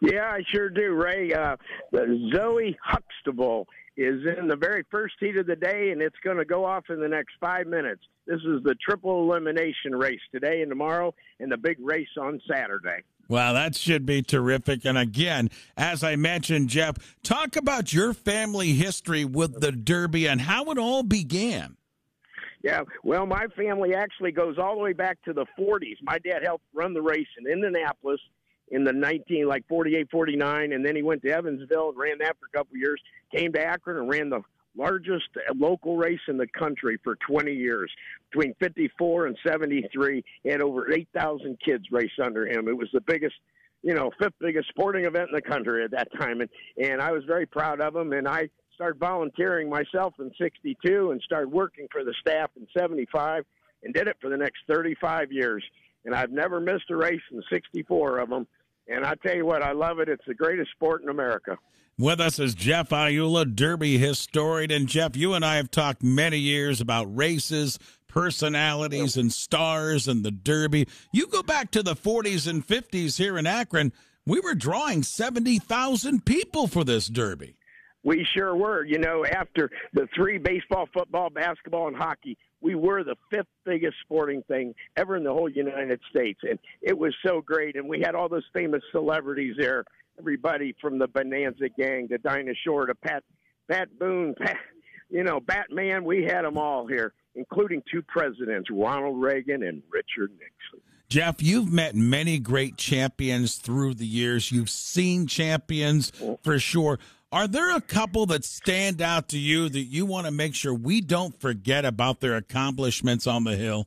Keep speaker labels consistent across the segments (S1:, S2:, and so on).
S1: Yeah, I sure do, Ray. Uh, Zoe Huxtable is in the very first heat of the day, and it's going to go off in the next five minutes. This is the triple elimination race today and tomorrow, and the big race on Saturday.
S2: Well, that should be terrific. And again, as I mentioned, Jeff, talk about your family history with the Derby and how it all began.
S1: Yeah, well, my family actually goes all the way back to the 40s. My dad helped run the race in Indianapolis in the 19 like 48 49 and then he went to Evansville and ran that for a couple of years came to Akron and ran the largest uh, local race in the country for 20 years between 54 and 73 he had over 8,000 kids race under him. It was the biggest you know fifth biggest sporting event in the country at that time and and I was very proud of him and I started volunteering myself in 62 and started working for the staff in 75 and did it for the next 35 years and I've never missed a race in 64 of them and I tell you what, I love it. It's the greatest sport in America.
S2: With us is Jeff Iula, Derby historian. And Jeff, you and I have talked many years about races, personalities, and stars and the Derby. You go back to the 40s and 50s here in Akron, we were drawing 70,000 people for this Derby.
S1: We sure were. You know, after the three baseball, football, basketball, and hockey, we were the fifth biggest sporting thing ever in the whole United States. And it was so great. And we had all those famous celebrities there. Everybody from the Bonanza Gang to Dinah Shore to Pat, Pat Boone, Pat, you know, Batman. We had them all here, including two presidents, Ronald Reagan and Richard Nixon.
S2: Jeff, you've met many great champions through the years. You've seen champions for sure. Are there a couple that stand out to you that you want to make sure we don't forget about their accomplishments on the hill?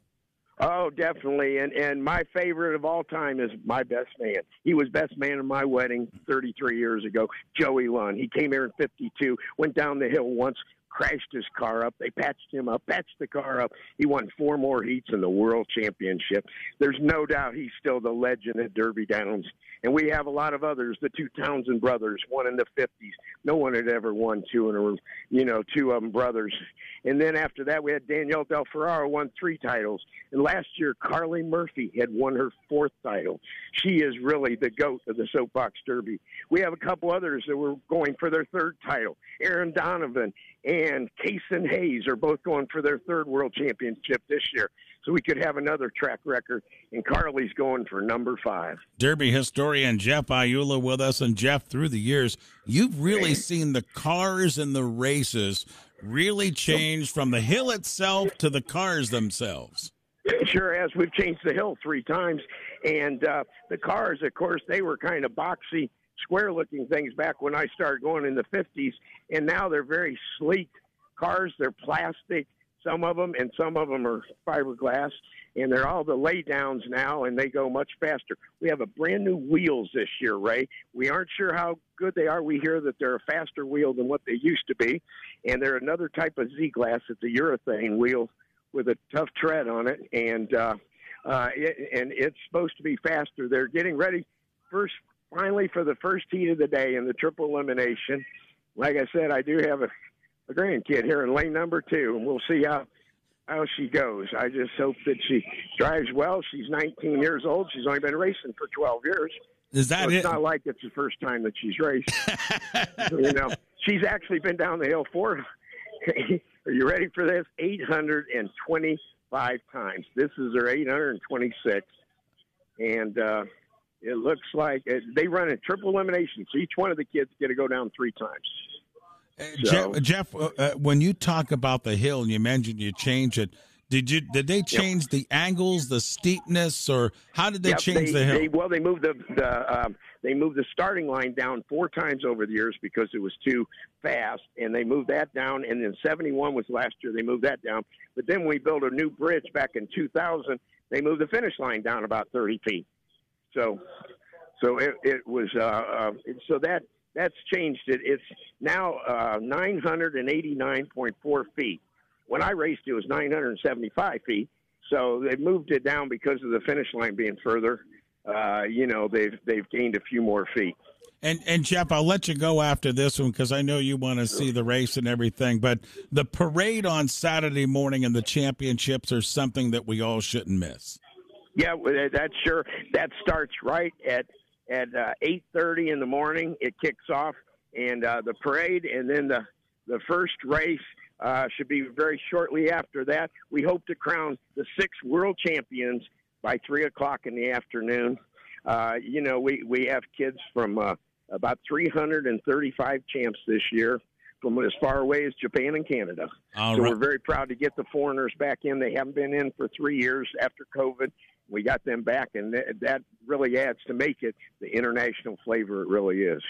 S1: Oh, definitely. And and my favorite of all time is my best man. He was best man at my wedding 33 years ago. Joey Lunn. He came here in 52, went down the hill once, crashed his car up. They patched him up, patched the car up. He won four more heats in the World Championship. There's no doubt he's still the legend at Derby Downs. And we have a lot of others. The two Townsend brothers, one in the 50s. No one had ever won two in a, you know, two of them brothers. And then after that, we had Danielle Del Ferraro won three titles. And last year, Carly Murphy had won her fourth title. She is really the goat of the soapbox derby. We have a couple others that were going for their third title. Aaron Donovan and Kason Hayes are both going for their third world championship this year. So we could have another track record, and Carly's going for number five.
S2: Derby historian Jeff Iula with us, and Jeff, through the years, you've really seen the cars and the races really change from the hill itself to the cars themselves.
S1: Sure has. We've changed the hill three times, and uh, the cars, of course, they were kind of boxy square looking things back when I started going in the 50s, and now they're very sleek cars. They're plastic, some of them, and some of them are fiberglass, and they're all the laydowns now, and they go much faster. We have a brand new wheels this year, Ray. We aren't sure how good they are. We hear that they're a faster wheel than what they used to be, and they're another type of Z glass. It's a urethane wheel with a tough tread on it, and uh, uh, it, and it's supposed to be faster. They're getting ready first finally for the first heat of the day in the triple elimination. Like I said, I do have a, a grandkid here in lane number two, and we'll see how how she goes. I just hope that she drives well. She's 19 years old. She's only been racing for 12 years.
S2: Is that
S1: so
S2: it?
S1: It's not like it's the first time that she's raced. you know, she's actually been down the hill for. Are you ready for this? 825 times. This is her 826, and uh, it looks like it, they run a triple elimination, so each one of the kids get to go down three times.
S2: So, Jeff, Jeff uh, uh, when you talk about the hill and you mentioned you change it, did you did they change yep. the angles, the steepness, or how did they
S1: yep,
S2: change
S1: they,
S2: the hill?
S1: They, well, they moved the the um, they moved the starting line down four times over the years because it was too fast, and they moved that down. And then seventy one was last year; they moved that down. But then we built a new bridge back in two thousand. They moved the finish line down about thirty feet. So, so it, it was uh, uh, so that that's changed it. It's now uh, 989.4 feet. When I raced, it was 975 feet. So they moved it down because of the finish line being further. Uh, you know, they've they've gained a few more feet.
S2: And and Jeff, I'll let you go after this one because I know you want to see the race and everything. But the parade on Saturday morning and the championships are something that we all shouldn't miss.
S1: Yeah, that's sure. That starts right at at uh, 8:30 in the morning. It kicks off, and uh, the parade, and then the the first race uh, should be very shortly after that. We hope to crown the six world champions by three o'clock in the afternoon. Uh, you know, we we have kids from uh, about 335 champs this year from as far away as Japan and Canada.
S2: All
S1: so
S2: right.
S1: we're very proud to get the foreigners back in. They haven't been in for three years after COVID. We got them back, and that, that really adds to make it the international flavor it really is.